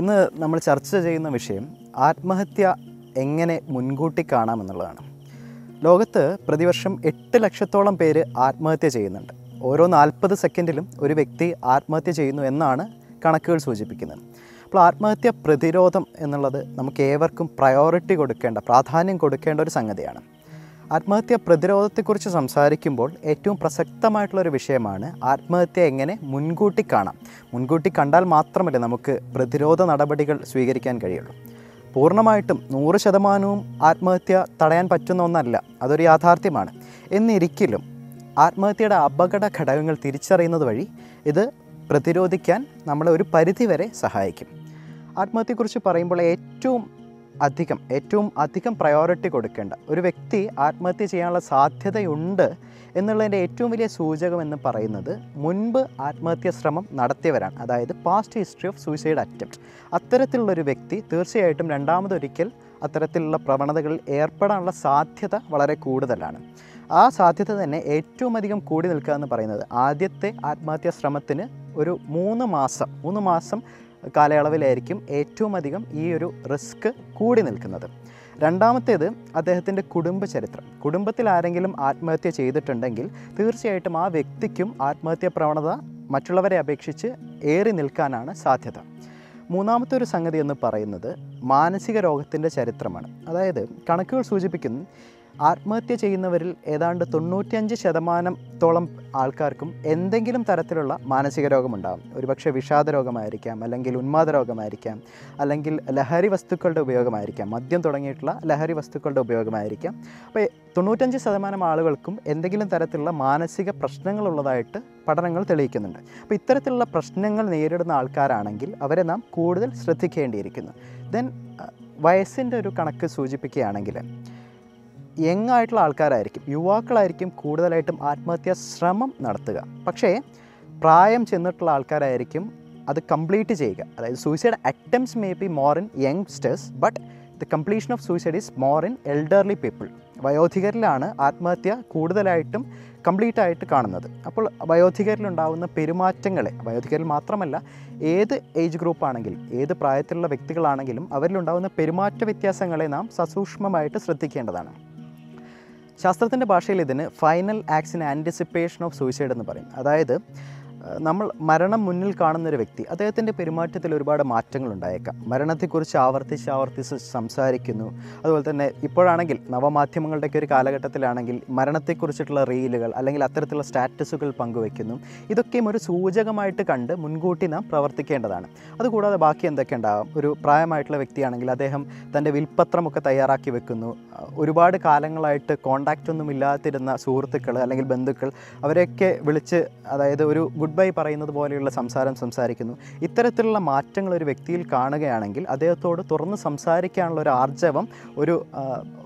ഇന്ന് നമ്മൾ ചർച്ച ചെയ്യുന്ന വിഷയം ആത്മഹത്യ എങ്ങനെ മുൻകൂട്ടി കാണാമെന്നുള്ളതാണ് ലോകത്ത് പ്രതിവർഷം എട്ട് ലക്ഷത്തോളം പേര് ആത്മഹത്യ ചെയ്യുന്നുണ്ട്. ഓരോ നാൽപ്പത് സെക്കൻഡിലും ഒരു വ്യക്തി ആത്മഹത്യ ചെയ്യുന്നു എന്നാണ് കണക്കുകൾ സൂചിപ്പിക്കുന്നത്. അപ്പോൾ ആത്മഹത്യ പ്രതിരോധം എന്നുള്ളത് നമുക്ക് ഏവർക്കും പ്രയോറിറ്റി കൊടുക്കേണ്ട പ്രാധാന്യം കൊടുക്കേണ്ട ഒരു സംഗതിയാണ്. ആത്മഹത്യ പ്രതിരോധത്തെക്കുറിച്ച് സംസാരിക്കുമ്പോൾ ഏറ്റവും പ്രസക്തമായിട്ടുള്ളൊരു വിഷയമാണ് ആത്മഹത്യ എങ്ങനെ മുൻകൂട്ടി കാണാം. മുൻകൂട്ടി കണ്ടാൽ മാത്രമല്ല നമുക്ക് പ്രതിരോധ നടപടികൾ സ്വീകരിക്കാൻ കഴിയുള്ളൂ. പൂർണമായിട്ടും നൂറ് ശതമാനവും ആത്മഹത്യ തടയാൻ പറ്റുന്ന ഒന്നല്ല അതൊരു യാഥാർത്ഥ്യമാണ്. എന്നിരിക്കലും ആത്മഹത്യയുടെ അപകട ഘടകങ്ങൾ തിരിച്ചറിയുന്നത് വഴി ഇത് പ്രതിരോധിക്കാൻ നമ്മളെ ഒരു പരിധിവരെ സഹായിക്കും. ആത്മഹത്യയെക്കുറിച്ച് പറയുമ്പോൾ ഏറ്റവും അധികം ഏറ്റവും അധികം പ്രയോറിറ്റി കൊടുക്കേണ്ട. ഒരു വ്യക്തി ആത്മഹത്യ ചെയ്യാനുള്ള സാധ്യതയുണ്ട് എന്നുള്ളതിന്റെ ഏറ്റവും വലിയ സൂചകം എന്ന് പറയുന്നത് മുൻപ് ആത്മഹത്യ ശ്രമം നടത്തിയവരാണ്. അതായത് past history of suicide attempt അത്തരത്തിലുള്ളൊരു വ്യക്തി തീർച്ചയായിട്ടും രണ്ടാമതൊരിക്കൽ അത്തരത്തിലുള്ള പ്രവണതകളിൽ ഏർപ്പെടാനുള്ള സാധ്യത വളരെ കൂടുതലാണ്. ആ സാധ്യത തന്നെ ഏറ്റവും അധികം കൂടി നിൽക്കുക എന്ന് പറയുന്നത് ആദ്യത്തെ ആത്മഹത്യാ ശ്രമത്തിന് ഒരു മൂന്ന് മാസം മൂന്ന് മാസം കാലയളവിലായിരിക്കും ഏറ്റവും അധികം ഈ ഒരു റിസ്ക് കൂടി നിൽക്കുന്നത്. രണ്ടാമത്തേത് അദ്ദേഹത്തിന്റെ കുടുംബ ചരിത്രം. കുടുംബത്തിൽ ആരെങ്കിലും ആത്മഹത്യ ചെയ്തിട്ടുണ്ടെങ്കിൽ തീർച്ചയായിട്ടും ആ വ്യക്തിക്കും ആത്മഹത്യ പ്രവണത മറ്റുള്ളവരെ അപേക്ഷിച്ച് ഏറി നിൽക്കാനാണ് സാധ്യത. മൂന്നാമത്തെ ഒരു സംഗതി എന്ന് പറയുന്നത് മാനസിക രോഗത്തിന്റെ ചരിത്രമാണ്. അതായത് കണക്കുകൾ സൂചിപ്പിക്കുന്നു ആത്മഹത്യ ചെയ്യുന്നവരിൽ ഏതാണ്ട് തൊണ്ണൂറ്റിയഞ്ച് ശതമാനത്തോളം ആൾക്കാർക്കും എന്തെങ്കിലും തരത്തിലുള്ള മാനസിക രോഗമുണ്ടാകും ഒരുപക്ഷെ വിഷാദ രോഗമായിരിക്കാം അല്ലെങ്കിൽ ഉന്മാദ രോഗമായിരിക്കാം അല്ലെങ്കിൽ ലഹരി വസ്തുക്കളുടെ ഉപയോഗമായിരിക്കാം മദ്യം തുടങ്ങിയിട്ടുള്ള ലഹരി വസ്തുക്കളുടെ ഉപയോഗമായിരിക്കാം. അപ്പോൾ തൊണ്ണൂറ്റഞ്ച് ശതമാനം ആളുകൾക്കും എന്തെങ്കിലും തരത്തിലുള്ള മാനസിക പ്രശ്നങ്ങളുള്ളതായിട്ട് പഠനങ്ങൾ തെളിയിക്കുന്നുണ്ട്. അപ്പോൾ ഇത്തരത്തിലുള്ള പ്രശ്നങ്ങൾ നേരിടുന്ന ആൾക്കാരാണെങ്കിൽ അവരെ നാം കൂടുതൽ ശ്രദ്ധിക്കേണ്ടിയിരിക്കുന്നു. ദെൻ വയസ്സിന്റെ ഒരു കണക്ക് സൂചിപ്പിക്കുകയാണെങ്കിൽ യങ് ആയിട്ടുള്ള ആൾക്കാരായിരിക്കും. യുവാക്കളായിരിക്കും കൂടുതലായിട്ടും ആത്മഹത്യാ ശ്രമം നടത്തുക. പക്ഷേ പ്രായം ചെന്നിട്ടുള്ള ആൾക്കാരായിരിക്കും അത് കംപ്ലീറ്റ് ചെയ്യുക. അതായത് suicide attempts may be more in youngsters but the completion of suicide is more in elderly people വയോധികരിലാണ് ആത്മഹത്യ കൂടുതലായിട്ടും കംപ്ലീറ്റ് ആയിട്ട് കാണുന്നത്. അപ്പോൾ വയോധികരിലുണ്ടാകുന്ന പെരുമാറ്റങ്ങളെ വയോധികരിൽ മാത്രമല്ല ഏത് ഏജ് ഗ്രൂപ്പ് ആണെങ്കിലും ഏത് പ്രായത്തിലുള്ള വ്യക്തികളാണെങ്കിലും അവരിലുണ്ടാകുന്ന പെരുമാറ്റ വ്യത്യാസങ്ങളെ നാം സസൂക്ഷ്മമായിട്ട് ശ്രദ്ധിക്കേണ്ടതാണ്. ശാസ്ത്രത്തിന്റെ ഭാഷയിൽ ഇതിന് final action anticipation of suicide എന്ന് പറയും. അതായത് നമ്മൾ മരണം മുന്നിൽ കാണുന്നൊരു വ്യക്തി അദ്ദേഹത്തിന്റെ പെരുമാറ്റത്തിൽ ഒരുപാട് മാറ്റങ്ങൾ ഉണ്ടായേക്കാം മരണത്തെക്കുറിച്ച് ആവർത്തിച്ച് ആവർത്തിച്ച് സംസാരിക്കുന്നു. അതുപോലെ തന്നെ ഇപ്പോഴാണെങ്കിൽ നവമാധ്യമങ്ങളുടെയൊക്കെ ഒരു കാലഘട്ടത്തിലാണെങ്കിൽ മരണത്തെക്കുറിച്ചിട്ടുള്ള റീലുകൾ അല്ലെങ്കിൽ അത്തരത്തിലുള്ള സ്റ്റാറ്റസുകൾ പങ്കുവെക്കുന്നു. ഇതൊക്കെയും ഒരു സൂചകമായിട്ട് കണ്ട് മുൻകൂട്ടി നാം പ്രവർത്തിക്കേണ്ടതാണ്. അതുകൂടാതെ ബാക്കി എന്തൊക്കെ ഉണ്ടാകും ഒരു പ്രായമായിട്ടുള്ള വ്യക്തിയാണെങ്കിൽ അദ്ദേഹം തന്റെ വിൽപ്പത്രമൊക്കെ തയ്യാറാക്കി വെക്കുന്നു. ഒരുപാട് കാലങ്ങളായിട്ട് കോണ്ടാക്റ്റ് ഒന്നും ഇല്ലാതിരുന്ന സുഹൃത്തുക്കൾ അല്ലെങ്കിൽ ബന്ധുക്കൾ അവരെയൊക്കെ വിളിച്ച് അതായത് ഒരു ഗുഡ് ബൈ പറയുന്നത് പോലെയുള്ള സംസാരം സംസാരിക്കുന്നു. ഇത്തരത്തിലുള്ള മാറ്റങ്ങൾ ഒരു വ്യക്തിയിൽ കാണുകയാണെങ്കിൽ അദ്ദേഹത്തോട് തുറന്ന് സംസാരിക്കാനുള്ള ഒരു ആർജവം ഒരു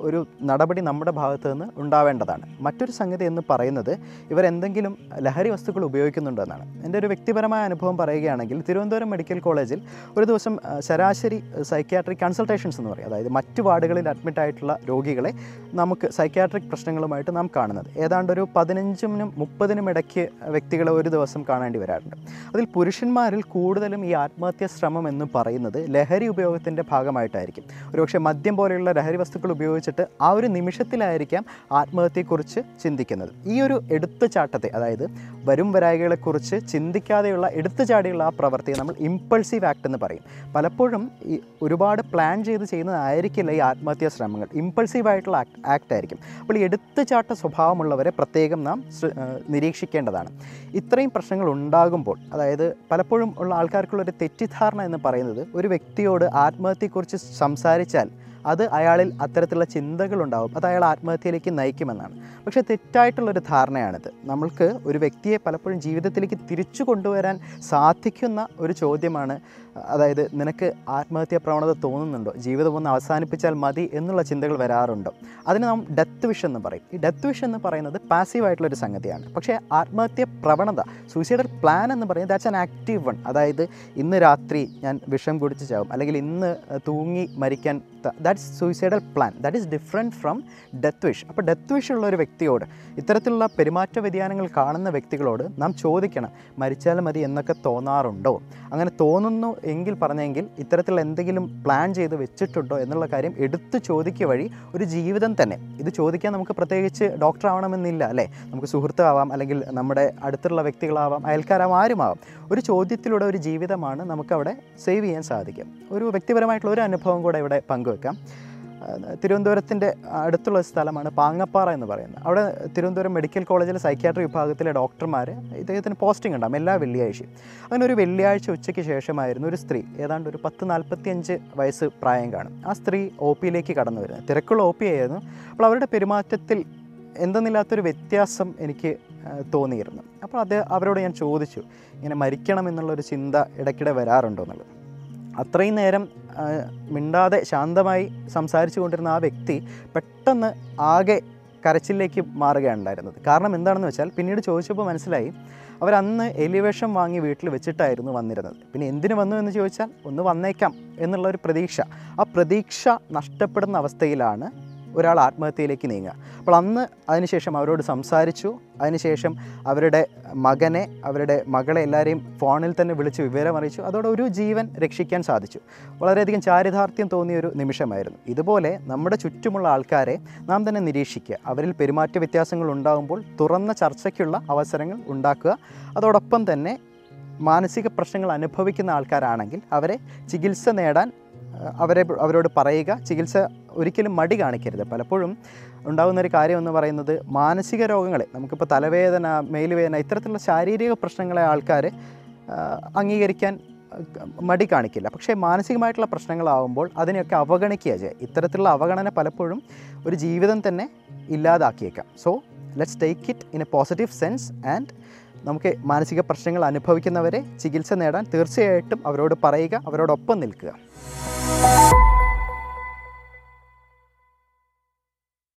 ഒരു നടപടി നമ്മുടെ ഭാഗത്ത് നിന്ന് ഉണ്ടാവേണ്ടതാണ്. മറ്റൊരു സംഗതി എന്ന് പറയുന്നത് ഇവർ എന്തെങ്കിലും ലഹരി വസ്തുക്കൾ ഉപയോഗിക്കുന്നുണ്ടോ എന്നാണ്. എന്റെ ഒരു വ്യക്തിപരമായ അനുഭവം പറയുകയാണെങ്കിൽ തിരുവനന്തപുരം മെഡിക്കൽ കോളേജിൽ ഒരു ദിവസം ശരാശരി സൈക്യാട്രിക് കൺസൾട്ടേഷൻസ് എന്ന് പറയും. അതായത് മറ്റു വാർഡുകളിൽ അഡ്മിറ്റ് ആയിട്ടുള്ള രോഗികളെ നമുക്ക് സൈക്യാട്രിക് പ്രശ്നങ്ങളുമായിട്ട് നാം കാണുന്നത്. ഏതാണ്ട് ഒരു പതിനഞ്ചിനും മുപ്പതിനും ഇടയ്ക്ക് വ്യക്തികളെ ഒരു ദിവസം കാണേണ്ടി വരാറുണ്ട്. അതിൽ പുരുഷന്മാരിൽ കൂടുതലും ഈ ആത്മഹത്യാ ശ്രമം എന്ന് പറയുന്നത് ലഹരി ഉപയോഗത്തിന്റെ ഭാഗമായിട്ടായിരിക്കും. ഒരുപക്ഷെ മദ്യം പോലെയുള്ള ലഹരി വസ്തുക്കൾ ഉപയോഗിച്ചിട്ട് ആ ഒരു നിമിഷത്തിലായിരിക്കാം ആത്മഹത്യയെക്കുറിച്ച് ചിന്തിക്കുന്നത്. ഈ ഒരു എടുത്തുചാട്ടത്തെ അതായത് വരും വരായികളെക്കുറിച്ച് ചിന്തിക്കാതെയുള്ള എടുത്തുചാടിയുള്ള ആ പ്രവൃത്തിയെ നമ്മൾ ഇമ്പൾസീവ് ആക്ട് എന്ന് പറയും. പലപ്പോഴും ഈ ഒരുപാട് പ്ലാൻ ചെയ്ത് ചെയ്യുന്നതായിരിക്കില്ല ഈ ആത്മഹത്യാ ശ്രമങ്ങൾ. ഇമ്പൾസീവ് ആയിട്ടുള്ള ആക്ട് ആക്ട് ആയിരിക്കും അപ്പോൾ ഈ എടുത്തുചാട്ട സ്വഭാവമുള്ളവരെ പ്രത്യേകം നാം നിരീക്ഷിക്കേണ്ടതാണ്. ഇത്രയും പ്രശ്നങ്ങൾ ഉണ്ടാകുമ്പോൾ അതായത് പലപ്പോഴും ഉള്ള ആൾക്കാർക്കുള്ള ഒരു തെറ്റിദ്ധാരണ എന്ന് പറയുന്നത് ഒരു വ്യക്തിയോട് ആത്മഹത്യയെക്കുറിച്ച് സംസാരിച്ചാൽ അത് അയാളിൽ അത്തരത്തിലുള്ള ചിന്തകളുണ്ടാവും. അത് അയാൾ ആത്മഹത്യയിലേക്ക് നയിക്കുമെന്നാണ്. പക്ഷേ തെറ്റായിട്ടുള്ളൊരു ധാരണയാണിത്. നമ്മൾക്ക് ഒരു വ്യക്തിയെ പലപ്പോഴും ജീവിതത്തിലേക്ക് തിരിച്ചു കൊണ്ടുവരാൻ സാധിക്കുന്ന ഒരു ചോദ്യമാണ് അതായത് നിനക്ക് ആത്മഹത്യാ പ്രവണത തോന്നുന്നുണ്ടോ? ജീവിതം ഒന്ന് അവസാനിപ്പിച്ചാൽ മതി എന്നുള്ള ചിന്തകൾ വരാറുണ്ട്? അതിന് നാം ഡെത്ത് വിഷ് എന്ന് പറയും. ഈ ഡെത്ത് വിഷ് എന്ന് പറയുന്നത് പാസീവായിട്ടുള്ളൊരു സംഗതിയാണ്. പക്ഷേ ആത്മഹത്യ പ്രവണത സൂയിസൈഡൽ പ്ലാൻ എന്ന് പറയുന്നത് ദാറ്റ്സ് ആൻ ആക്റ്റീവ് വൺ അതായത് ഇന്ന് രാത്രി ഞാൻ വിഷം കുടിച്ച് ചാവും. അല്ലെങ്കിൽ ഇന്ന് തൂങ്ങി മരിക്കാൻ that's suicidal plan that is different from death wish അപ്പോൾ ഡെത്ത് വിഷ് ഉള്ള ഒരു വ്യക്തിയോട് ഇത്തരത്തിലുള്ള പെരുമാറ്റ വ്യതിയാനങ്ങൾ കാണുന്ന വ്യക്തികളോട് നാം ചോദിക്കണം മരിച്ചാൽ മതി എന്നൊക്കെ തോന്നാറുണ്ടോ? അങ്ങനെ തോന്നുന്നു എങ്കിൽ പറഞ്ഞെങ്കിൽ ഇത്തരത്തിലുള്ള എന്തെങ്കിലും പ്ലാൻ ചെയ്ത് വെച്ചിട്ടുണ്ടോ എന്നുള്ള കാര്യം എടുത്തു ചോദിക്കുക വഴി ഒരു ജീവിതം തന്നെ. ഇത് ചോദിക്കാൻ നമുക്ക് പ്രത്യേകിച്ച് ഡോക്ടർ ആവണമെന്നില്ല അല്ലേ? നമുക്ക് സുഹൃത്താവാം അല്ലെങ്കിൽ നമ്മുടെ അടുത്തുള്ള വ്യക്തികളാവാം അയൽക്കാരാവാം ആരുമാവാം. ഒരു ചോദ്യത്തിലൂടെ ഒരു ജീവിതമാണ് നമുക്കവിടെ സേവ് ചെയ്യാൻ സാധിക്കും. ഒരു വ്യക്തിപരമായിട്ടുള്ള ഒരു അനുഭവം കൂടെ ഇവിടെ പങ്കുവെക്കാം. തിരുവനന്തപുരത്തിന്റെ അടുത്തുള്ള സ്ഥലമാണ് പാങ്ങപ്പാറ എന്ന് പറയുന്നത്. അവിടെ തിരുവനന്തപുരം മെഡിക്കൽ കോളേജിലെ സൈക്യാട്രി വിഭാഗത്തിലെ ഡോക്ടർമാർ ഇദ്ദേഹത്തിന് പോസ്റ്റിംഗ് ഉണ്ടാകും എല്ലാ വെള്ളിയാഴ്ചയും അങ്ങനെ ഒരു വെള്ളിയാഴ്ച ഉച്ചയ്ക്ക് ശേഷമായിരുന്നു ഒരു സ്ത്രീ ഏതാണ്ട് ഒരു പത്ത് നാൽപ്പത്തിയഞ്ച് വയസ്സ് പ്രായം കാണും. ആ സ്ത്രീ ഒ പിയിലേക്ക് കടന്നു വരുന്നത് തിരക്കുള്ള ഒ പി ആയിരുന്നു. അപ്പോൾ അവരുടെ പെരുമാറ്റത്തിൽ എന്തെന്നില്ലാത്തൊരു വ്യത്യാസം എനിക്ക് തോന്നിയിരുന്നു. അപ്പോൾ അത് അവരോട് ഞാൻ ചോദിച്ചു ഇങ്ങനെ മരിക്കണം എന്നുള്ളൊരു ചിന്ത ഇടയ്ക്കിടെ വരാറുണ്ടോ? എന്നുള്ളത്. അത്രയും നേരം മിണ്ടാതെ ശാന്തമായി സംസാരിച്ചു കൊണ്ടിരുന്ന ആ വ്യക്തി പെട്ടെന്ന് ആകെ കരച്ചിലേക്ക് മാറുകയാണ് ഉണ്ടായിരുന്നത് കാരണം എന്താണെന്ന് വെച്ചാൽ പിന്നീട് ചോദിച്ചപ്പോൾ മനസ്സിലായി അവരന്ന് എലിവേഷൻ വാങ്ങി വീട്ടിൽ വെച്ചിട്ടായിരുന്നു വന്നിരുന്നത്. പിന്നെ എന്തിനു വന്നു എന്ന് ചോദിച്ചാൽ ഒന്ന് വന്നേക്കാം എന്നുള്ള ഒരു പ്രതീക്ഷ. ആ പ്രതീക്ഷ നഷ്ടപ്പെടുന്ന അവസ്ഥയിലാണ് ഒരാൾ ആത്മഹത്യയിലേക്ക് നീങ്ങുക. അപ്പോൾ അന്ന് അതിനുശേഷം അവരോട് സംസാരിച്ചു. അതിനുശേഷം അവരുടെ മകനെ അവരുടെ മകളെ എല്ലാവരെയും ഫോണിൽ തന്നെ വിളിച്ച് വിവരം അറിയിച്ചു അതോടെ ഒരു ജീവൻ രക്ഷിക്കാൻ സാധിച്ചു. വളരെയധികം ചാരിതാർത്ഥ്യം തോന്നിയ ഒരു നിമിഷമായിരുന്നു. ഇതുപോലെ നമ്മുടെ ചുറ്റുമുള്ള ആൾക്കാരെ നാം തന്നെ നിരീക്ഷിക്കുക. അവരിൽ പെരുമാറ്റ വ്യത്യാസങ്ങൾ ഉണ്ടാകുമ്പോൾ തുറന്ന ചർച്ചയ്ക്കുള്ള അവസരങ്ങൾ ഉണ്ടാക്കുക. അതോടൊപ്പം തന്നെ മാനസിക പ്രശ്നങ്ങൾ അനുഭവിക്കുന്ന ആൾക്കാരാണെങ്കിൽ അവരെ ചികിത്സ നേടാൻ അവരെ അവരോട് പറയുക ചികിത്സ ഒരിക്കലും മടി കാണിക്കരുത്. പലപ്പോഴും ഉണ്ടാകുന്ന ഒരു കാര്യം എന്ന് പറയുന്നത് മാനസിക രോഗങ്ങളെ നമുക്കിപ്പോൾ തലവേദന മേലുവേദന ഇത്തരത്തിലുള്ള ശാരീരിക പ്രശ്നങ്ങളെ ആൾക്കാർ അംഗീകരിക്കാൻ മടി കാണിക്കില്ല. പക്ഷേ മാനസികമായിട്ടുള്ള പ്രശ്നങ്ങളാവുമ്പോൾ അതിനെയൊക്കെ അവഗണിക്കുക ചെയ്യുക ഇത്തരത്തിലുള്ള അവഗണന പലപ്പോഴും ഒരു ജീവിതം തന്നെ ഇല്ലാതാക്കിയേക്കാം. So let's take it in a positive sense and നമുക്ക് മാനസിക പ്രശ്നങ്ങൾ അനുഭവിക്കുന്നവരെ ചികിത്സ നേടാൻ തീർച്ചയായിട്ടും അവരോട് പറയുക അവരോടൊപ്പം നിൽക്കുക.